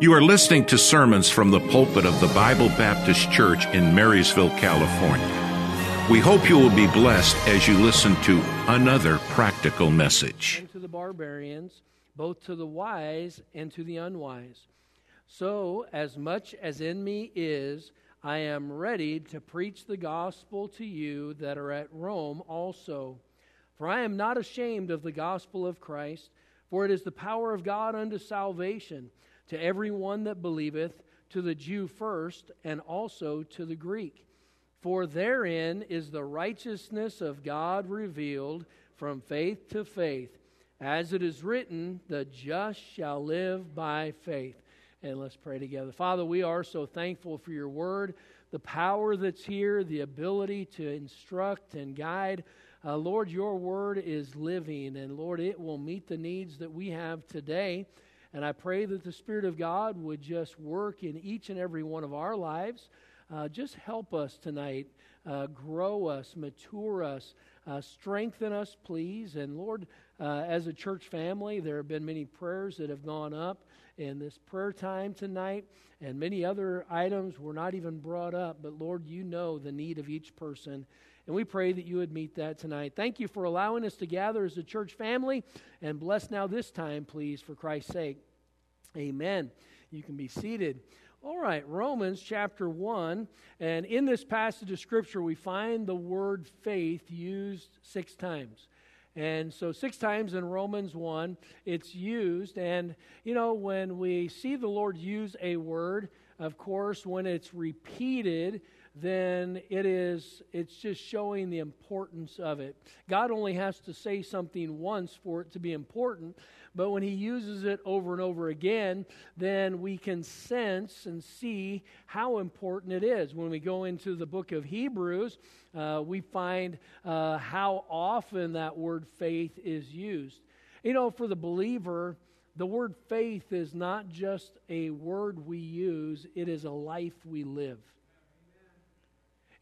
You are listening to sermons from the pulpit of the Bible Baptist Church in Marysville, California. We hope you will be blessed as you listen to another practical message. And to the barbarians, both to the wise and to the unwise. So, as much as in me is, I am ready to preach the gospel to you that are at Rome also. For I am not ashamed of the gospel of Christ, for it is the power of God unto salvation to every one that believeth, to the Jew first, and also to the Greek. For therein is the righteousness of God revealed from faith to faith. As it is written, the just shall live by faith. And let's pray together. Father, we are so thankful for your word, the power that's here, the ability to instruct and guide. Uh, Lord, your word is living, and Lord, it will meet the needs that we have today. And I pray that the Spirit of God would just work in each and every one of our lives. Uh, just help us tonight, uh, grow us, mature us, uh, strengthen us, please. And Lord, uh, as a church family, there have been many prayers that have gone up in this prayer time tonight, and many other items were not even brought up. But Lord, you know the need of each person. And we pray that you would meet that tonight. Thank you for allowing us to gather as a church family. And bless now this time, please, for Christ's sake. Amen. You can be seated. All right, Romans chapter 1. And in this passage of Scripture, we find the word faith used six times. And so, six times in Romans 1, it's used. And, you know, when we see the Lord use a word, of course, when it's repeated, then it is it's just showing the importance of it. God only has to say something once for it to be important, but when he uses it over and over again, then we can sense and see how important it is. When we go into the book of Hebrews, uh, we find uh, how often that word faith is used. You know, for the believer, the word faith is not just a word we use, it is a life we live.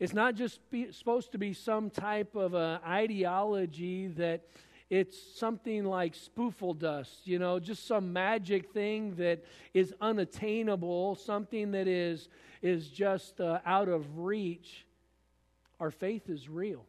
It's not just be, supposed to be some type of an ideology that it's something like spoofle dust, you know, just some magic thing that is unattainable, something that is, is just uh, out of reach. Our faith is real.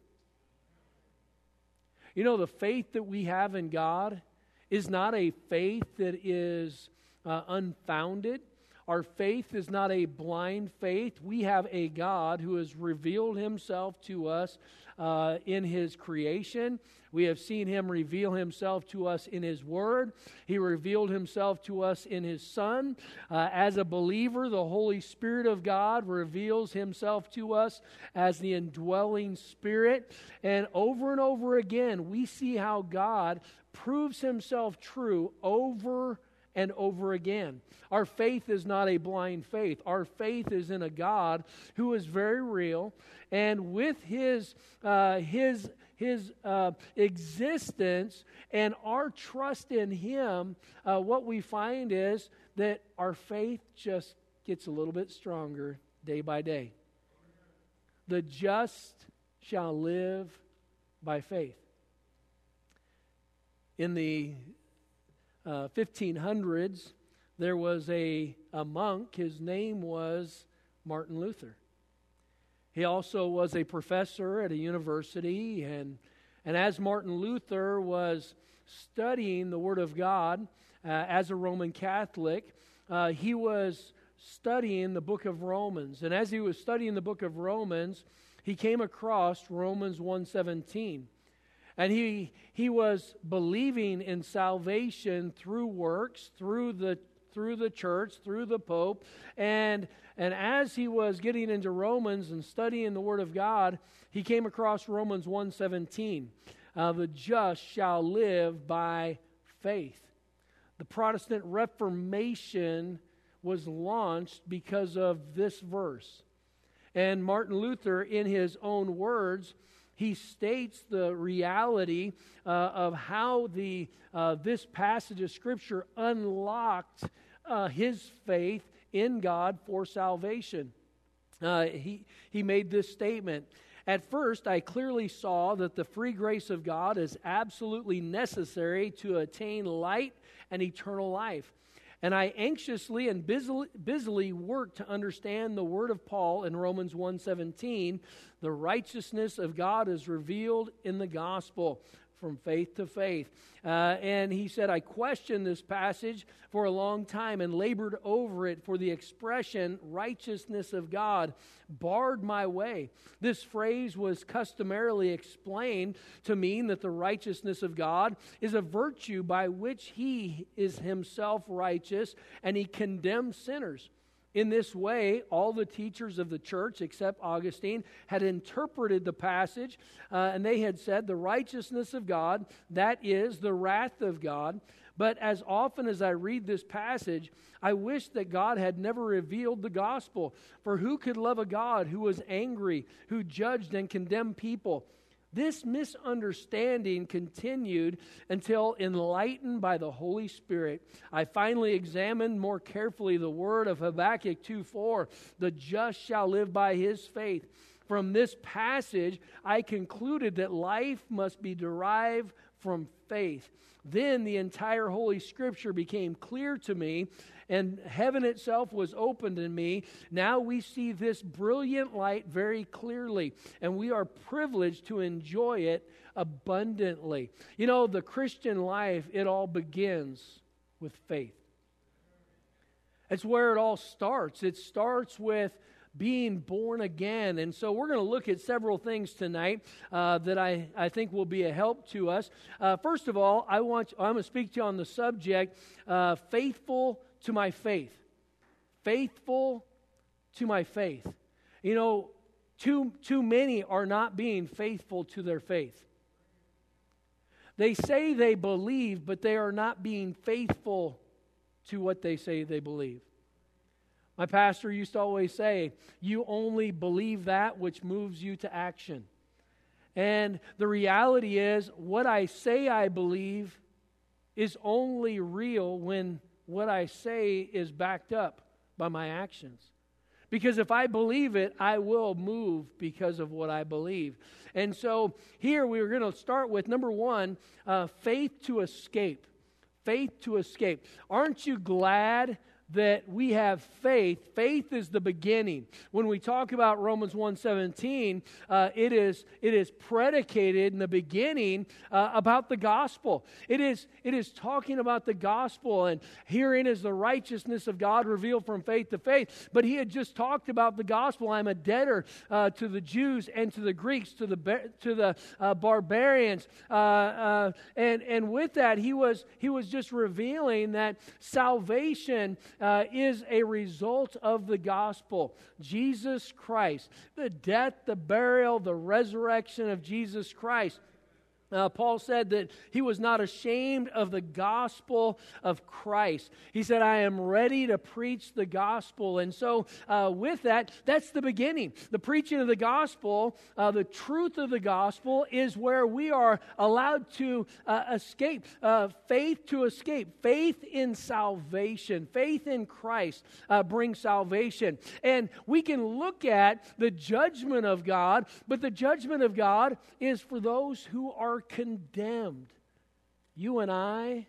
You know, the faith that we have in God is not a faith that is uh, unfounded. Our faith is not a blind faith. We have a God who has revealed himself to us uh, in his creation. We have seen him reveal himself to us in his word. He revealed himself to us in his son. Uh, as a believer, the Holy Spirit of God reveals himself to us as the indwelling spirit. And over and over again, we see how God proves himself true over and over again. Our faith is not a blind faith. Our faith is in a God who is very real, and with His uh, His His uh, existence and our trust in Him, uh, what we find is that our faith just gets a little bit stronger day by day. The just shall live by faith. In the uh, 1500s, there was a, a monk. His name was Martin Luther. He also was a professor at a university, and, and as Martin Luther was studying the Word of God uh, as a Roman Catholic, uh, he was studying the book of Romans. And as he was studying the book of Romans, he came across Romans 117. And he, he was believing in salvation through works, through the, through the church, through the Pope. And, and as he was getting into Romans and studying the Word of God, he came across Romans 1.17. Uh, the just shall live by faith. The Protestant Reformation was launched because of this verse. And Martin Luther, in his own words, he states the reality uh, of how the, uh, this passage of Scripture unlocked uh, his faith in God for salvation. Uh, he, he made this statement. At first, I clearly saw that the free grace of God is absolutely necessary to attain light and eternal life. And I anxiously and busily, busily work to understand the word of Paul in Romans 1:17, the righteousness of God is revealed in the gospel from faith to faith. Uh, and he said, I questioned this passage for a long time and labored over it, for the expression righteousness of God barred my way. This phrase was customarily explained to mean that the righteousness of God is a virtue by which he is himself righteous and he condemns sinners. In this way, all the teachers of the church, except Augustine, had interpreted the passage, uh, and they had said, The righteousness of God, that is the wrath of God. But as often as I read this passage, I wish that God had never revealed the gospel. For who could love a God who was angry, who judged and condemned people? This misunderstanding continued until, enlightened by the Holy Spirit, I finally examined more carefully the word of Habakkuk 2 4. The just shall live by his faith. From this passage, I concluded that life must be derived from faith. Then the entire Holy Scripture became clear to me, and heaven itself was opened in me. Now we see this brilliant light very clearly, and we are privileged to enjoy it abundantly. You know, the Christian life, it all begins with faith. It's where it all starts. It starts with being born again. And so we're going to look at several things tonight uh, that I, I think will be a help to us. Uh, first of all, I want I'm going to speak to you on the subject uh, faithful to my faith. Faithful to my faith. You know, too, too many are not being faithful to their faith. They say they believe, but they are not being faithful to what they say they believe. My pastor used to always say, You only believe that which moves you to action. And the reality is, what I say I believe is only real when what I say is backed up by my actions. Because if I believe it, I will move because of what I believe. And so here we're going to start with number one uh, faith to escape. Faith to escape. Aren't you glad that we have faith. Faith is the beginning. When we talk about romans 1.17 uh, it, is, it is predicated in the beginning uh, about the gospel. It is, it is talking about the gospel and herein is the righteousness of god revealed from faith to faith. But he had just talked about the gospel. I'm a debtor uh, to the jews and to the greeks to the, to the uh, barbarians. Uh, uh, and, and with that he was, he was just revealing that salvation uh, is a result of the gospel. Jesus Christ, the death, the burial, the resurrection of Jesus Christ uh, Paul said that he was not ashamed of the gospel of Christ. He said, I am ready to preach the gospel. And so, uh, with that, that's the beginning. The preaching of the gospel, uh, the truth of the gospel, is where we are allowed to uh, escape. Uh, faith to escape. Faith in salvation. Faith in Christ uh, brings salvation. And we can look at the judgment of God, but the judgment of God is for those who are condemned. You and I,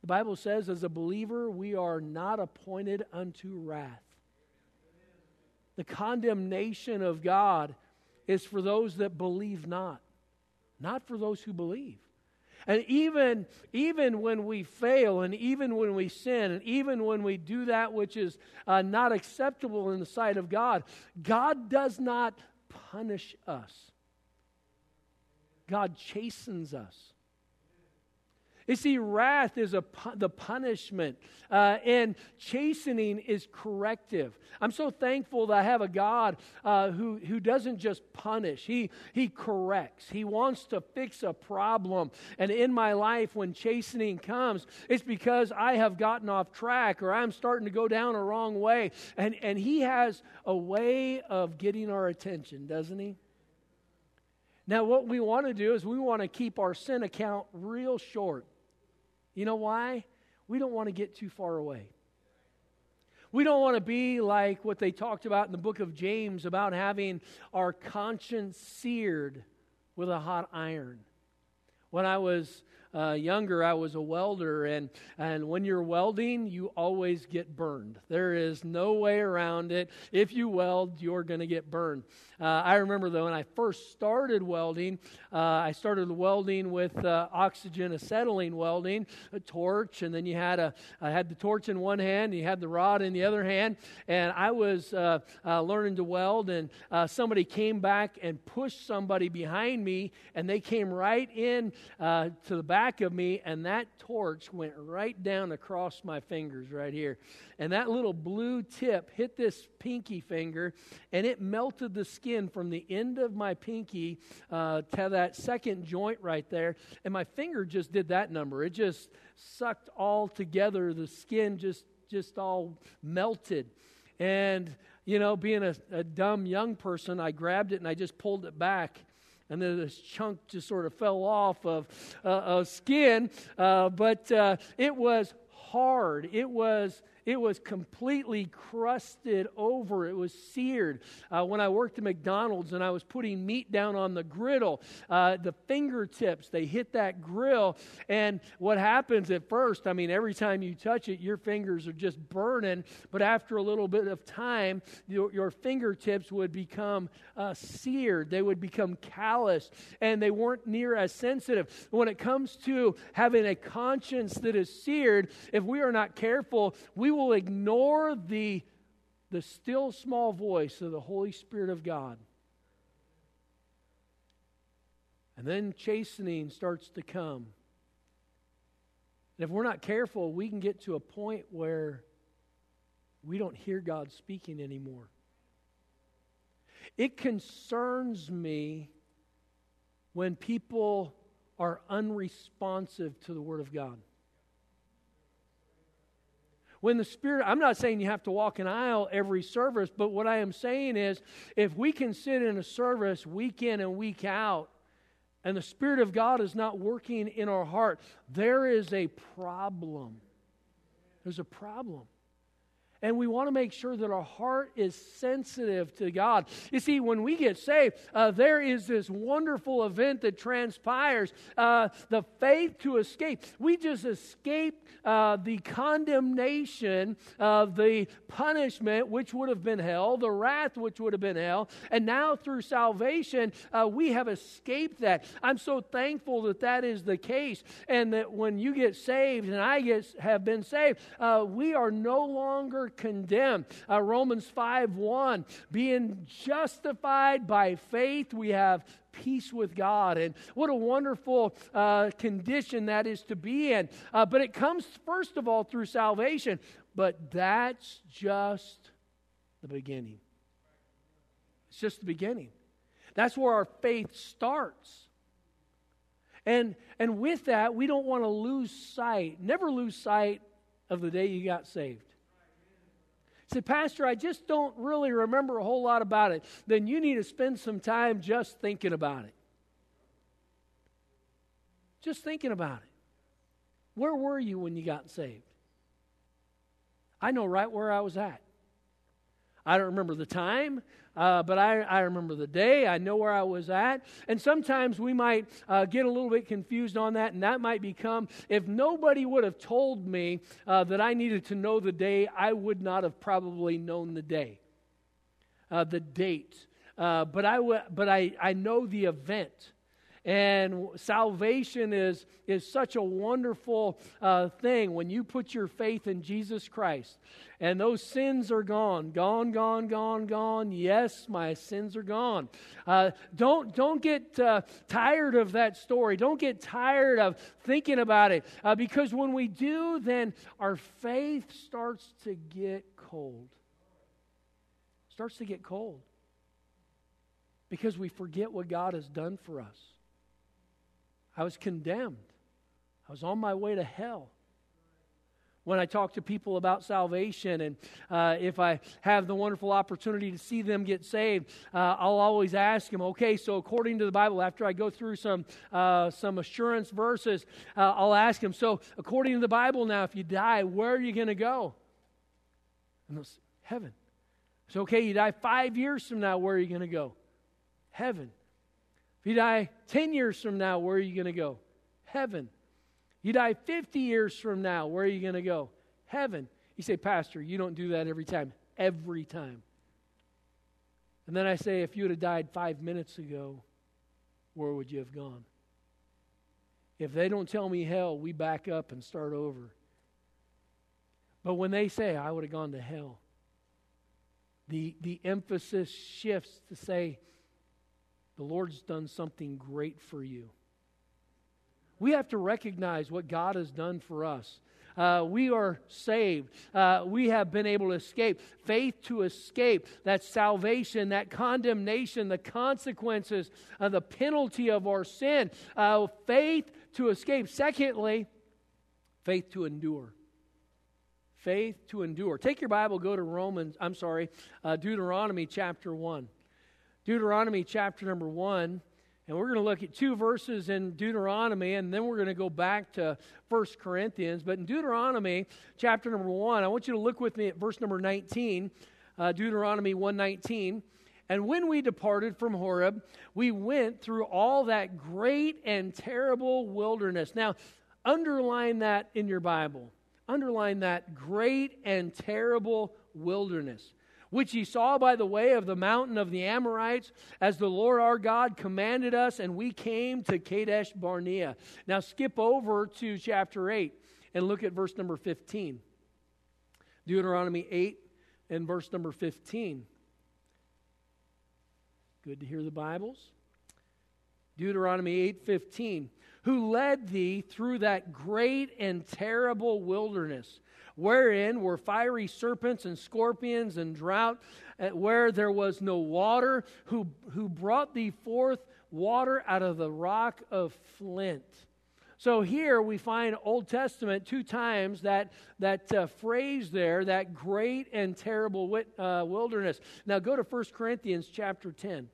the Bible says, as a believer, we are not appointed unto wrath. The condemnation of God is for those that believe not, not for those who believe. And even, even when we fail, and even when we sin, and even when we do that which is uh, not acceptable in the sight of God, God does not punish us. God chastens us. You see, wrath is a, the punishment, uh, and chastening is corrective. I'm so thankful that I have a God uh, who, who doesn't just punish, he, he corrects. He wants to fix a problem. And in my life, when chastening comes, it's because I have gotten off track or I'm starting to go down a wrong way. And, and He has a way of getting our attention, doesn't He? Now, what we want to do is we want to keep our sin account real short. You know why? We don't want to get too far away. We don't want to be like what they talked about in the book of James about having our conscience seared with a hot iron. When I was uh, younger, I was a welder, and, and when you're welding, you always get burned. There is no way around it. If you weld, you're going to get burned. Uh, I remember, though, when I first started welding, uh, I started welding with uh, oxygen acetylene welding, a torch, and then you had a, I had the torch in one hand, and you had the rod in the other hand, and I was uh, uh, learning to weld, and somebody came back and pushed somebody behind me, and they came right in to the back of me, and that torch went right down across my fingers right here. And that little blue tip hit this pinky finger, and it melted the skin from the end of my pinky uh, to that second joint right there. And my finger just did that number. It just sucked all together. The skin just just all melted. And, you know, being a, a dumb young person, I grabbed it and I just pulled it back and then this chunk just sort of fell off of, uh, of skin. Uh, but uh, it was hard. It was it was completely crusted over. It was seared. Uh, when I worked at McDonald's and I was putting meat down on the griddle, uh, the fingertips, they hit that grill. And what happens at first, I mean, every time you touch it, your fingers are just burning. But after a little bit of time, your, your fingertips would become uh, seared. They would become calloused and they weren't near as sensitive. When it comes to having a conscience that is seared, if we are not careful, we will ignore the, the still small voice of the Holy Spirit of God. And then chastening starts to come. And if we're not careful, we can get to a point where we don't hear God speaking anymore. It concerns me when people are unresponsive to the Word of God. When the Spirit, I'm not saying you have to walk an aisle every service, but what I am saying is if we can sit in a service week in and week out, and the Spirit of God is not working in our heart, there is a problem. There's a problem and we want to make sure that our heart is sensitive to God. You see, when we get saved, uh, there is this wonderful event that transpires uh, the faith to escape. We just escape uh, the condemnation of the punishment, which would have been hell, the wrath, which would have been hell, and now through salvation, uh, we have escaped that. I'm so thankful that that is the case, and that when you get saved and I get, have been saved, uh, we are no longer condemned. Uh, Romans 5 1, being justified by faith, we have peace with God. And what a wonderful uh, condition that is to be in. Uh, but it comes, first of all, through salvation. But that's just the beginning. It's just the beginning. That's where our faith starts. And, and with that, we don't want to lose sight, never lose sight of the day you got saved. Say, Pastor, I just don't really remember a whole lot about it. Then you need to spend some time just thinking about it. Just thinking about it. Where were you when you got saved? I know right where I was at. I don't remember the time, uh, but I, I remember the day. I know where I was at. And sometimes we might uh, get a little bit confused on that, and that might become if nobody would have told me uh, that I needed to know the day, I would not have probably known the day, uh, the date. Uh, but I, w- but I, I know the event. And salvation is, is such a wonderful uh, thing when you put your faith in Jesus Christ. And those sins are gone, gone, gone, gone, gone. Yes, my sins are gone. Uh, don't, don't get uh, tired of that story. Don't get tired of thinking about it. Uh, because when we do, then our faith starts to get cold. Starts to get cold. Because we forget what God has done for us. I was condemned. I was on my way to hell. When I talk to people about salvation, and uh, if I have the wonderful opportunity to see them get saved, uh, I'll always ask them, okay, so according to the Bible, after I go through some, uh, some assurance verses, uh, I'll ask them, so according to the Bible now, if you die, where are you going to go? And they'll say, heaven. So, okay, you die five years from now, where are you going to go? Heaven. If you die 10 years from now, where are you going to go? Heaven. You die 50 years from now, where are you going to go? Heaven. You say, Pastor, you don't do that every time. Every time. And then I say, if you would have died five minutes ago, where would you have gone? If they don't tell me hell, we back up and start over. But when they say, I would have gone to hell, the, the emphasis shifts to say, the Lord's done something great for you. We have to recognize what God has done for us. Uh, we are saved. Uh, we have been able to escape. Faith to escape that salvation, that condemnation, the consequences, uh, the penalty of our sin. Uh, faith to escape. Secondly, faith to endure. Faith to endure. Take your Bible, go to Romans, I'm sorry, uh, Deuteronomy chapter 1. Deuteronomy chapter number 1. And we're going to look at two verses in Deuteronomy, and then we're going to go back to 1 Corinthians. But in Deuteronomy chapter number 1, I want you to look with me at verse number 19, uh, Deuteronomy 119. And when we departed from Horeb, we went through all that great and terrible wilderness. Now, underline that in your Bible. Underline that great and terrible wilderness which ye saw by the way of the mountain of the Amorites, as the Lord our God commanded us, and we came to Kadesh Barnea. Now skip over to chapter 8 and look at verse number 15. Deuteronomy 8 and verse number 15. Good to hear the Bibles. Deuteronomy 8:15 who led thee through that great and terrible wilderness wherein were fiery serpents and scorpions and drought, uh, where there was no water, who, who brought thee forth water out of the rock of flint. So here we find Old Testament two times that that uh, phrase there, that great and terrible wit, uh, wilderness. Now go to 1 Corinthians chapter 10.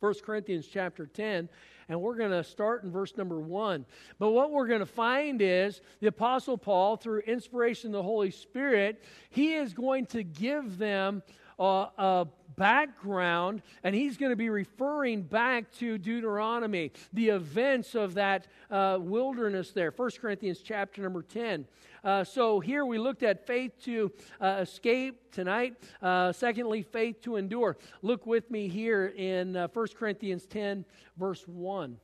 1 Corinthians chapter 10 and we're going to start in verse number one. But what we're going to find is the Apostle Paul, through inspiration of the Holy Spirit, he is going to give them a, a background, and he's going to be referring back to Deuteronomy, the events of that uh, wilderness there. 1 Corinthians chapter number 10. Uh, so here we looked at faith to uh, escape tonight. Uh, secondly, faith to endure. Look with me here in uh, 1 Corinthians 10, verse 1.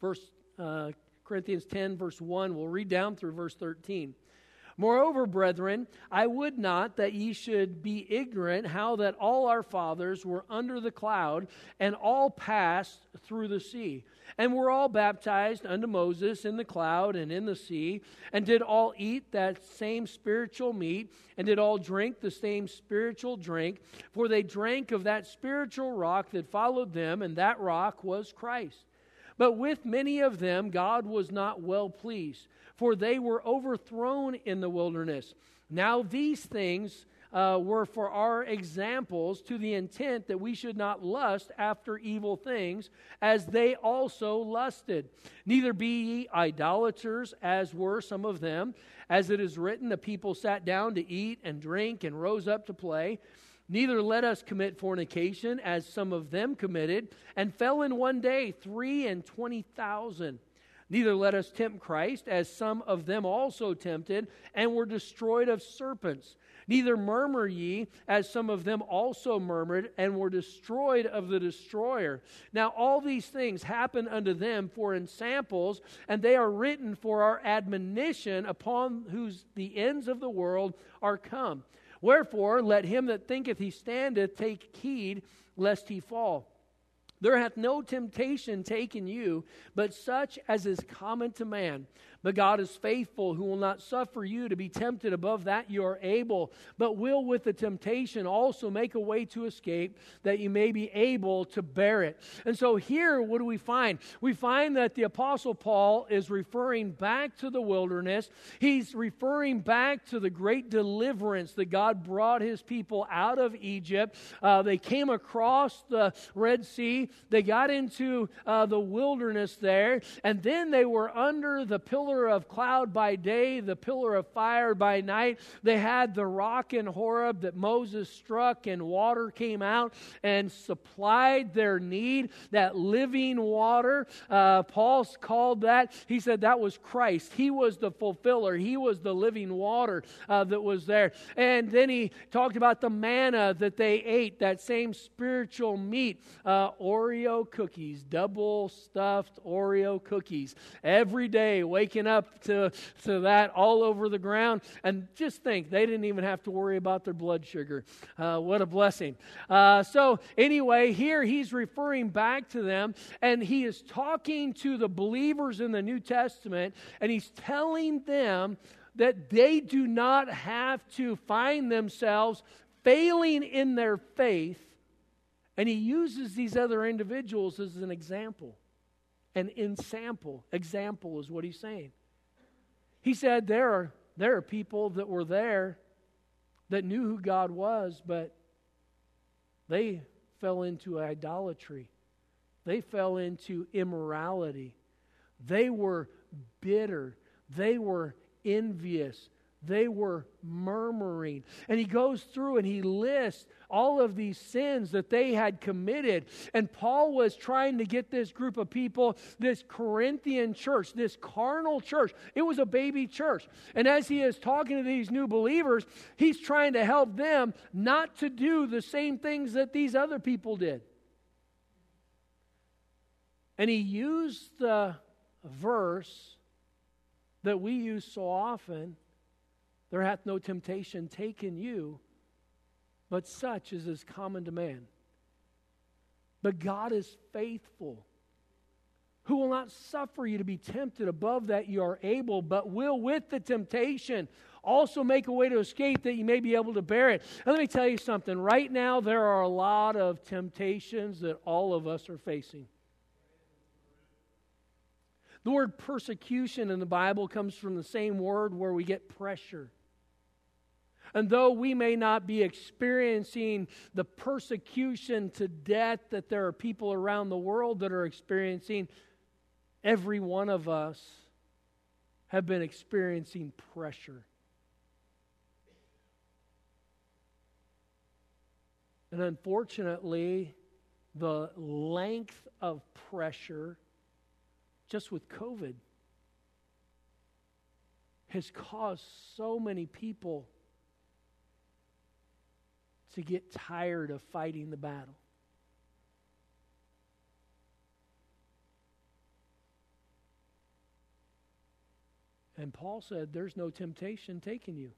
First uh, Corinthians 10, verse 1. We'll read down through verse 13. Moreover, brethren, I would not that ye should be ignorant how that all our fathers were under the cloud, and all passed through the sea, and were all baptized unto Moses in the cloud and in the sea, and did all eat that same spiritual meat, and did all drink the same spiritual drink, for they drank of that spiritual rock that followed them, and that rock was Christ. But with many of them God was not well pleased for they were overthrown in the wilderness. Now, these things uh, were for our examples to the intent that we should not lust after evil things, as they also lusted. Neither be ye idolaters, as were some of them. As it is written, the people sat down to eat and drink and rose up to play. Neither let us commit fornication, as some of them committed, and fell in one day three and twenty thousand. Neither let us tempt Christ, as some of them also tempted, and were destroyed of serpents. Neither murmur ye, as some of them also murmured, and were destroyed of the destroyer. Now all these things happen unto them for ensamples, and they are written for our admonition, upon whose the ends of the world are come. Wherefore, let him that thinketh he standeth take heed lest he fall. There hath no temptation taken you, but such as is common to man. But God is faithful, who will not suffer you to be tempted above that you are able, but will with the temptation also make a way to escape, that you may be able to bear it. And so here, what do we find? We find that the Apostle Paul is referring back to the wilderness. He's referring back to the great deliverance that God brought his people out of Egypt. Uh, they came across the Red Sea, they got into uh, the wilderness there, and then they were under the pillar pillar of cloud by day, the pillar of fire by night. They had the rock in Horeb that Moses struck, and water came out and supplied their need, that living water. Uh, Paul called that, he said that was Christ. He was the fulfiller, he was the living water uh, that was there. And then he talked about the manna that they ate, that same spiritual meat, uh, Oreo cookies, double stuffed Oreo cookies. Every day, waking up to, to that all over the ground. And just think, they didn't even have to worry about their blood sugar. Uh, what a blessing. Uh, so, anyway, here he's referring back to them, and he is talking to the believers in the New Testament, and he's telling them that they do not have to find themselves failing in their faith. And he uses these other individuals as an example. An ensample. Example is what he's saying. He said there are, there are people that were there that knew who God was, but they fell into idolatry. They fell into immorality. They were bitter. They were envious. They were murmuring. And he goes through and he lists all of these sins that they had committed. And Paul was trying to get this group of people, this Corinthian church, this carnal church. It was a baby church. And as he is talking to these new believers, he's trying to help them not to do the same things that these other people did. And he used the verse that we use so often there hath no temptation taken you, but such as is common to man. But God is faithful, who will not suffer you to be tempted above that you are able, but will with the temptation also make a way to escape that you may be able to bear it. Let me tell you something. Right now, there are a lot of temptations that all of us are facing. The word persecution in the Bible comes from the same word where we get pressure. And though we may not be experiencing the persecution to death that there are people around the world that are experiencing, every one of us have been experiencing pressure. And unfortunately, the length of pressure just with COVID has caused so many people to get tired of fighting the battle. And Paul said, There's no temptation taking you,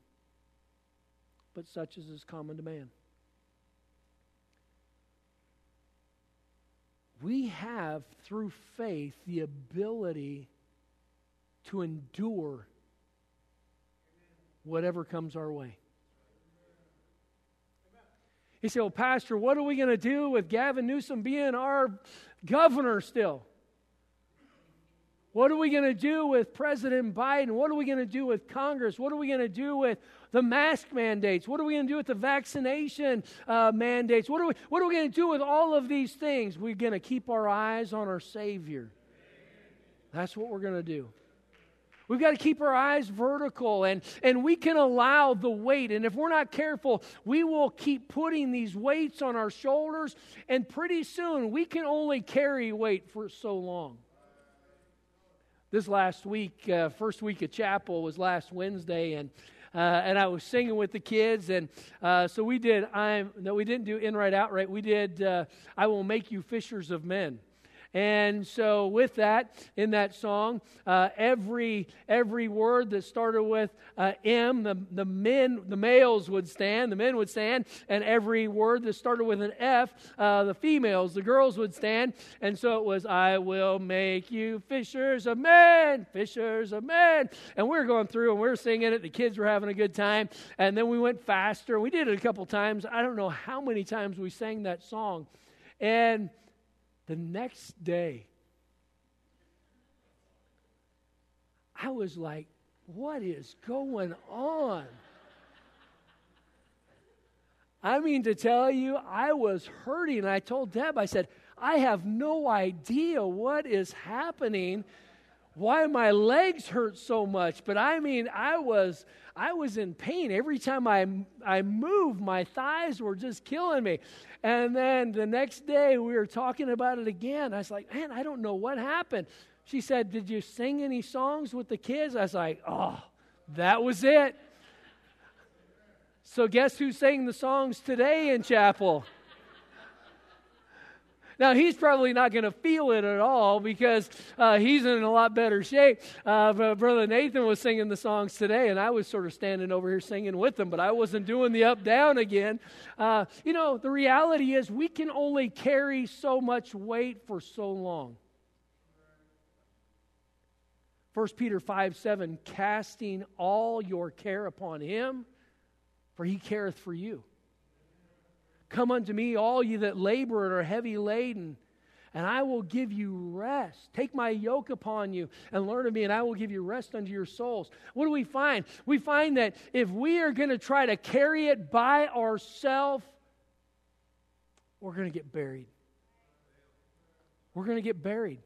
but such as is common to man. We have, through faith, the ability to endure whatever comes our way. He said, Well, Pastor, what are we going to do with Gavin Newsom being our governor still? What are we going to do with President Biden? What are we going to do with Congress? What are we going to do with the mask mandates? What are we going to do with the vaccination uh, mandates? What are, we, what are we going to do with all of these things? We're going to keep our eyes on our Savior. That's what we're going to do. We've got to keep our eyes vertical and, and we can allow the weight. And if we're not careful, we will keep putting these weights on our shoulders. And pretty soon, we can only carry weight for so long. This last week, uh, first week of chapel was last Wednesday, and uh, and I was singing with the kids, and uh, so we did. I'm no, we didn't do in right out right. We did. Uh, I will make you fishers of men. And so, with that, in that song, uh, every every word that started with uh, M, the, the men, the males would stand, the men would stand, and every word that started with an F, uh, the females, the girls would stand. And so it was, I will make you fishers of men, fishers of men. And we were going through and we were singing it. The kids were having a good time. And then we went faster. We did it a couple times. I don't know how many times we sang that song. And the next day, I was like, what is going on? I mean, to tell you, I was hurting. I told Deb, I said, I have no idea what is happening. Why my legs hurt so much. But I mean, I was I was in pain every time I I moved. My thighs were just killing me. And then the next day we were talking about it again. I was like, man, I don't know what happened. She said, Did you sing any songs with the kids? I was like, Oh, that was it. So, guess who sang the songs today in chapel? Now, he's probably not going to feel it at all because uh, he's in a lot better shape. Uh, Brother Nathan was singing the songs today, and I was sort of standing over here singing with him, but I wasn't doing the up down again. Uh, you know, the reality is we can only carry so much weight for so long. 1 Peter 5 7, casting all your care upon him, for he careth for you. Come unto me, all you that labor and are heavy laden, and I will give you rest. Take my yoke upon you and learn of me, and I will give you rest unto your souls. What do we find? We find that if we are going to try to carry it by ourselves, we're going to get buried. We're going to get buried.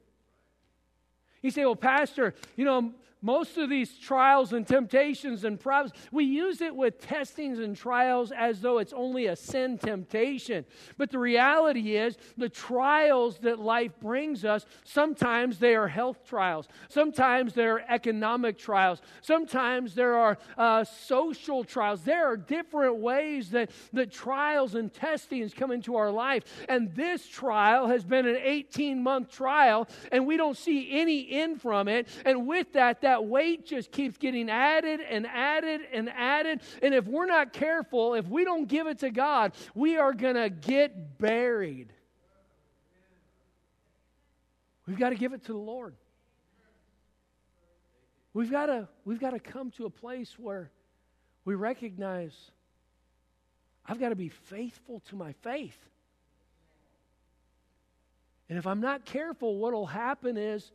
You say, well, Pastor, you know, most of these trials and temptations and problems, we use it with testings and trials as though it's only a sin temptation. But the reality is, the trials that life brings us, sometimes they are health trials, sometimes they're economic trials, sometimes there are uh, social trials. There are different ways that, that trials and testings come into our life. And this trial has been an 18 month trial, and we don't see any end from it. And with that, that weight just keeps getting added and added and added. And if we're not careful, if we don't give it to God, we are going to get buried. We've got to give it to the Lord. We've got to, we've got to come to a place where we recognize I've got to be faithful to my faith. And if I'm not careful, what will happen is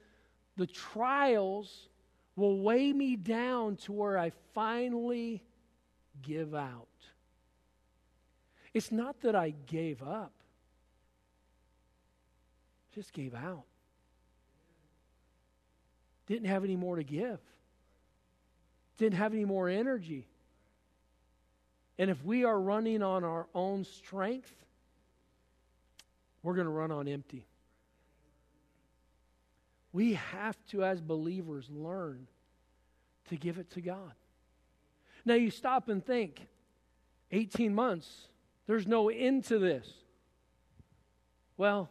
the trials will weigh me down to where I finally give out. It's not that I gave up, just gave out. Didn't have any more to give, didn't have any more energy. And if we are running on our own strength, we're going to run on empty. We have to, as believers, learn to give it to God. Now, you stop and think 18 months, there's no end to this. Well,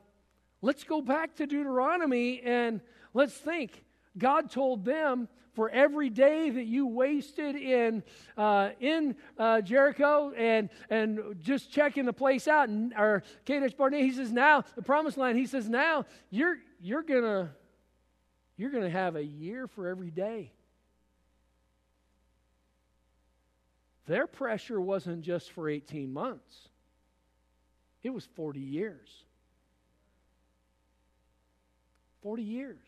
let's go back to Deuteronomy and let's think. God told them, for every day that you wasted in uh, in uh, Jericho and and just checking the place out, and, or Kadesh Barnea, he says now the promised land. He says now you're you're gonna you're going to have a year for every day. Their pressure wasn't just for 18 months, it was 40 years. 40 years.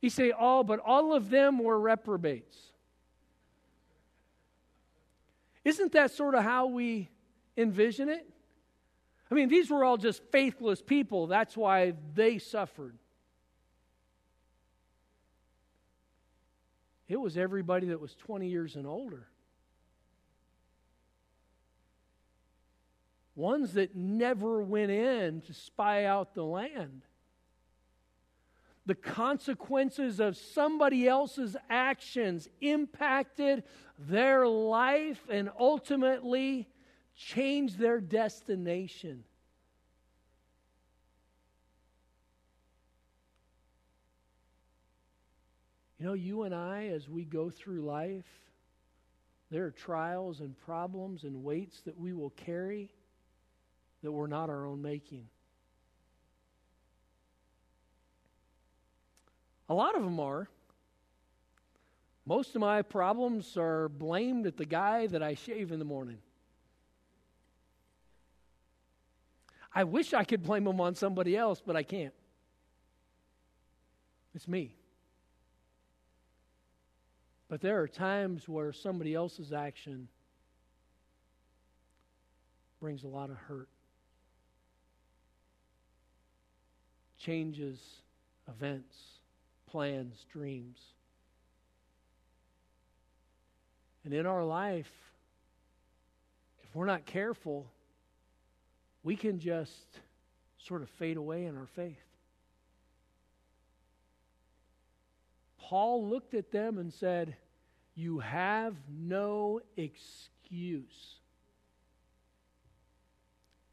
You say, all, but all of them were reprobates. Isn't that sort of how we envision it? I mean, these were all just faithless people. That's why they suffered. It was everybody that was 20 years and older. Ones that never went in to spy out the land. The consequences of somebody else's actions impacted their life and ultimately changed their destination. You know, you and I, as we go through life, there are trials and problems and weights that we will carry that were not our own making. A lot of them are. Most of my problems are blamed at the guy that I shave in the morning. I wish I could blame them on somebody else, but I can't. It's me. But there are times where somebody else's action brings a lot of hurt, changes events, plans, dreams. And in our life, if we're not careful, we can just sort of fade away in our faith. Paul looked at them and said, You have no excuse.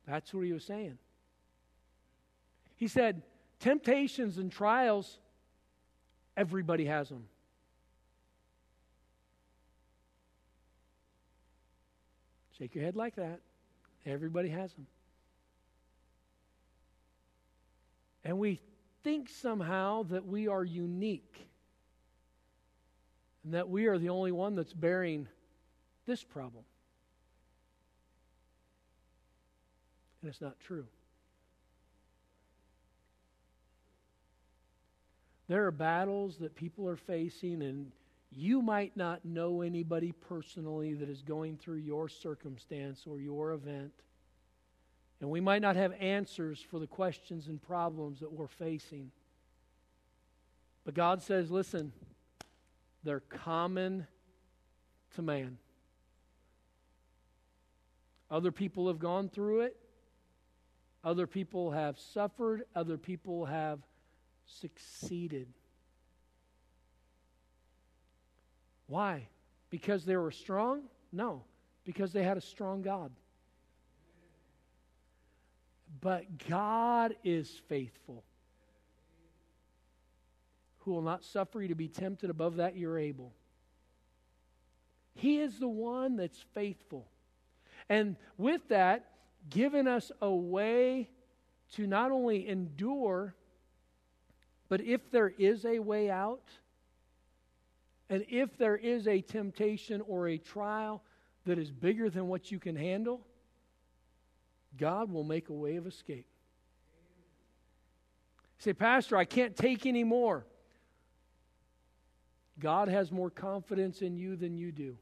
That's what he was saying. He said, Temptations and trials, everybody has them. Shake your head like that. Everybody has them. And we think somehow that we are unique and that we are the only one that's bearing this problem. And it's not true. There are battles that people are facing, and you might not know anybody personally that is going through your circumstance or your event. And we might not have answers for the questions and problems that we're facing. But God says, listen, they're common to man. Other people have gone through it. Other people have suffered. Other people have succeeded. Why? Because they were strong? No, because they had a strong God. But God is faithful, who will not suffer you to be tempted above that you're able. He is the one that's faithful. And with that, given us a way to not only endure, but if there is a way out, and if there is a temptation or a trial that is bigger than what you can handle, God will make a way of escape. say, Pastor, I can't take any more. God has more confidence in you than you do.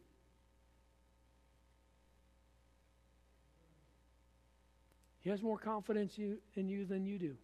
He has more confidence in you than you do.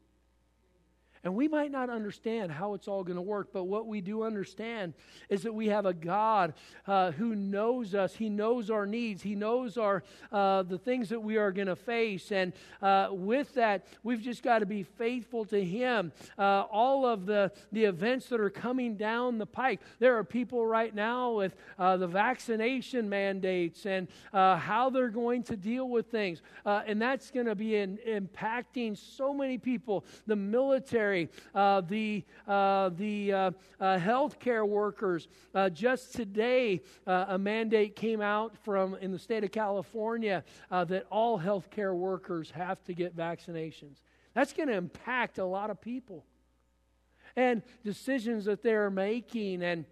And we might not understand how it's all going to work, but what we do understand is that we have a God uh, who knows us. He knows our needs. He knows our uh, the things that we are going to face. And uh, with that, we've just got to be faithful to Him. Uh, all of the, the events that are coming down the pike, there are people right now with uh, the vaccination mandates and uh, how they're going to deal with things. and that's going to be in, impacting so many people. The military military, uh, the, uh, the uh, uh healthcare workers. Uh, just today, uh, a mandate came out from in the state of California that all healthcare workers have to get vaccinations. That's going to impact a lot of people. And decisions that they're making and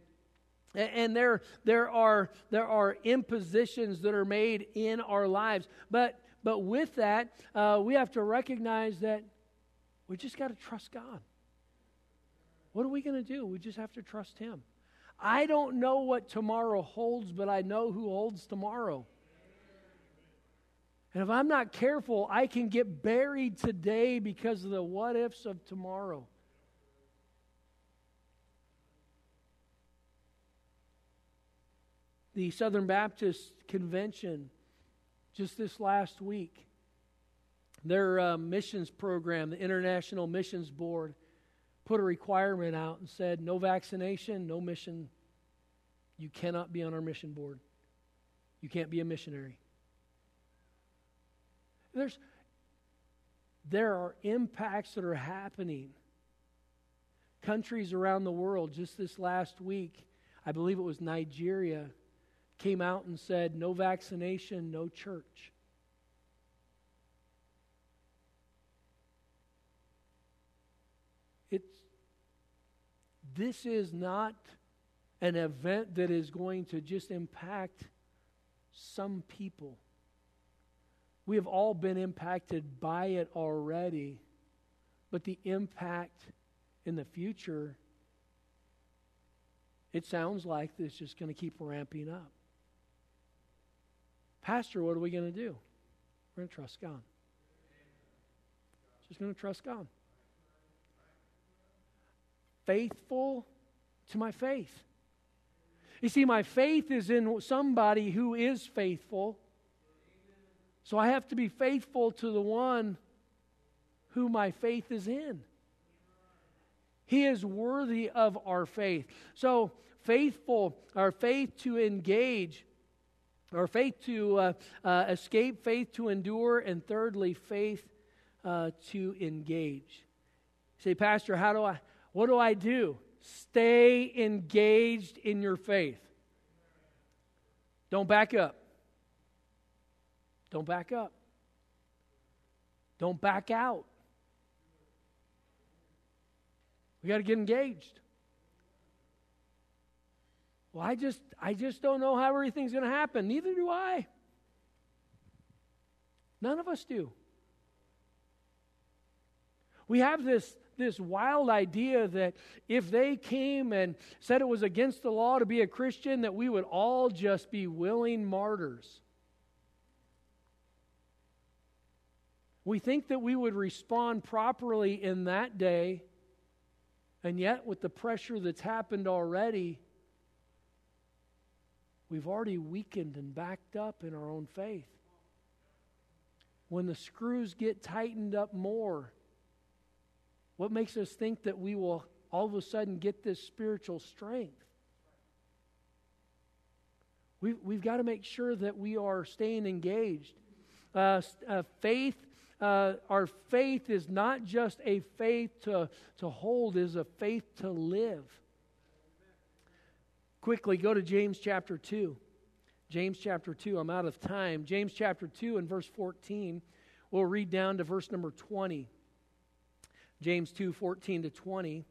and there, there, are, there are impositions that are made in our lives. But, but with that, uh, we have to recognize that we just got to trust God. What are we going to do? We just have to trust Him. I don't know what tomorrow holds, but I know who holds tomorrow. And if I'm not careful, I can get buried today because of the what ifs of tomorrow. The Southern Baptist Convention, just this last week, their uh, missions program, the International Missions Board, put a requirement out and said no vaccination, no mission. You cannot be on our mission board. You can't be a missionary. There's, there are impacts that are happening. Countries around the world, just this last week, I believe it was Nigeria, came out and said no vaccination, no church. This is not an event that is going to just impact some people. We have all been impacted by it already, but the impact in the future, it sounds like it's just going to keep ramping up. Pastor, what are we going to do? We're going to trust God. Just going to trust God faithful to my faith. You see, my faith is in somebody who is faithful. So I have to be faithful to the one who my faith is in. He is worthy of our faith. So, faithful, our faith to engage, our faith to uh, uh, escape, faith to endure, and thirdly, faith uh, to engage. Say, Pastor, how do I, what do I do? Stay engaged in your faith. Don't back up. Don't back up. Don't back out. We got to get engaged. Well, I just I just don't know how everything's going to happen. Neither do I. None of us do. We have this this wild idea that if they came and said it was against the law to be a Christian that we would all just be willing martyrs. We think that we would respond properly in that day and yet, with the pressure that's happened already, we've already weakened and backed up in our own faith. When the screws get tightened up more, what makes us think that we will all of a sudden get this spiritual strength? We've, we've got to make sure that we are staying engaged. Uh, uh, faith uh, our faith is not just a faith to, to hold, is a faith to live. Quickly, go to James chapter 2. James chapter 2. I'm out of time. James chapter 2 and verse 14. We'll read down to verse number 20. James 2 14 to 20.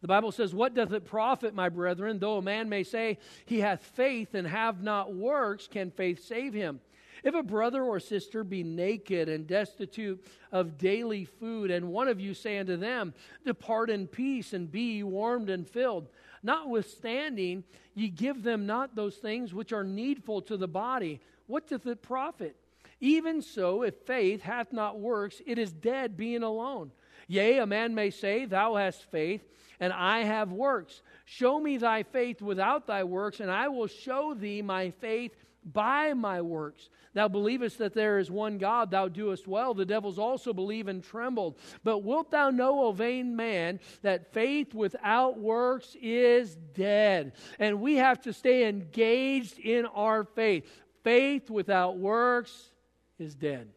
The Bible says, What doth it profit, my brethren, though a man may say he hath faith and have not works, can faith save him? If a brother or sister be naked and destitute of daily food, and one of you say unto them, Depart in peace and be warmed and filled, notwithstanding ye give them not those things which are needful to the body, what doth it profit? Even so, if faith hath not works, it is dead being alone. Yea, a man may say, Thou hast faith, and I have works. Show me thy faith without thy works, and I will show thee my faith by my works. Thou believest that there is one God, thou doest well. The devils also believe and trembled. But wilt thou know, O vain man, that faith without works is dead? And we have to stay engaged in our faith. Faith without works is dead.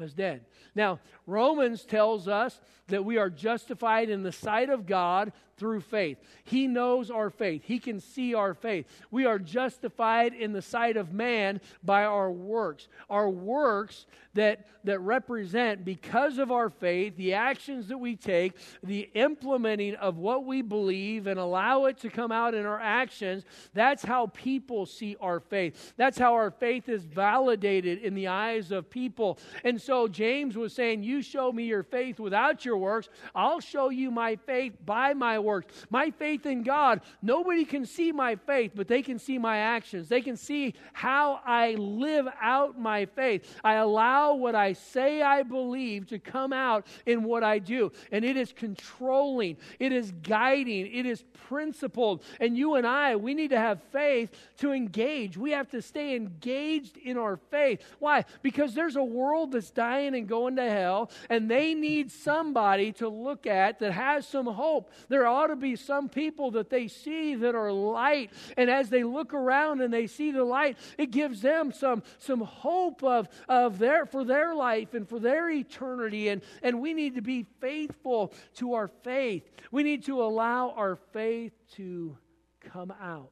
Is dead. Now, Romans tells us that we are justified in the sight of God through faith. He knows our faith, He can see our faith. We are justified in the sight of man by our works. Our works that, that represent, because of our faith, the actions that we take, the implementing of what we believe and allow it to come out in our actions, that's how people see our faith. That's how our faith is validated in the eyes of people. And so James was saying, You show me your faith without your works, I'll show you my faith by my works. My faith in God, nobody can see my faith, but they can see my actions. They can see how I live out my faith. I allow what I say I believe to come out in what I do. And it is controlling, it is guiding, it is principled. And you and I, we need to have faith to engage. We have to stay engaged in our faith. Why? Because there's a world that's dying and going to hell, and they need somebody to look at that has some hope. There ought to be some people that they see that are light, and as they look around and they see the light, it gives them some, some hope of, of their, for their life and for their eternity. And, and we need to be faithful to our faith. We need to allow our faith to come out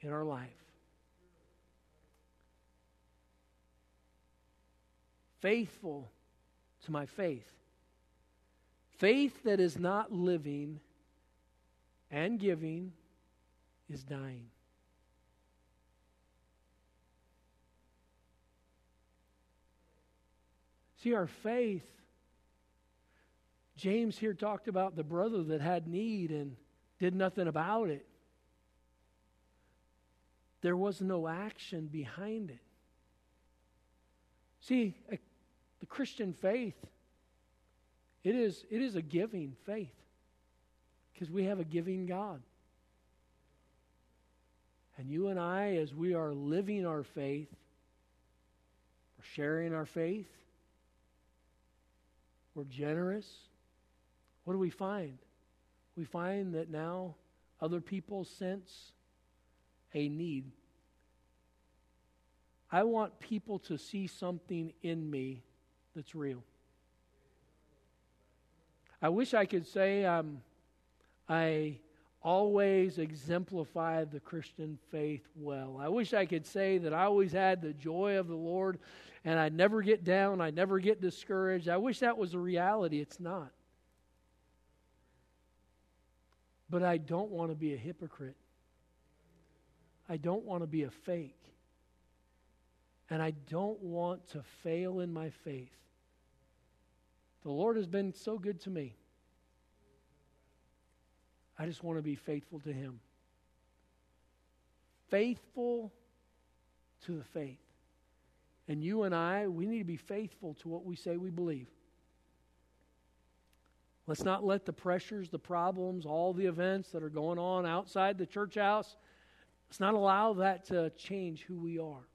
in our life. Faithful to my faith. Faith that is not living and giving is dying. See, our faith, James here talked about the brother that had need and did nothing about it. There was no action behind it. See, a, the Christian faith, it is, it is a giving faith because we have a giving God. And you and I, as we are living our faith, we're sharing our faith, we're generous, what do we find? We find that now other people sense a need. I want people to see something in me that's real. I wish I could say um, I always exemplify the Christian faith well. I wish I could say that I always had the joy of the Lord and I never get down, I never get discouraged. I wish that was a reality. It's not. But I don't want to be a hypocrite. I don't want to be a fake. And I don't want to fail in my faith. The Lord has been so good to me. I just want to be faithful to Him. Faithful to the faith. And you and I, we need to be faithful to what we say we believe. Let's not let the pressures, the problems, all the events that are going on outside the church house, let's not allow that to change who we are.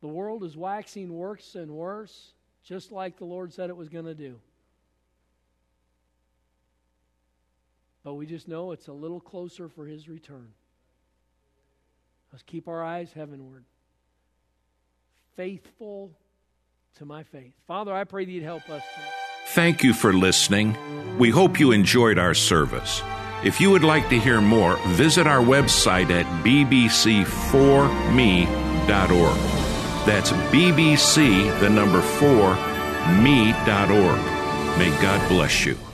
The world is waxing worse and worse, just like the Lord said it was going to do. But we just know it's a little closer for his return. Let's keep our eyes heavenward. Faithful to my faith. Father, I pray that you'd help us tonight. Thank you for listening. We hope you enjoyed our service. If you would like to hear more, visit our website at bbc4me.org. That's bbc, the number 4, me.org. May God bless you.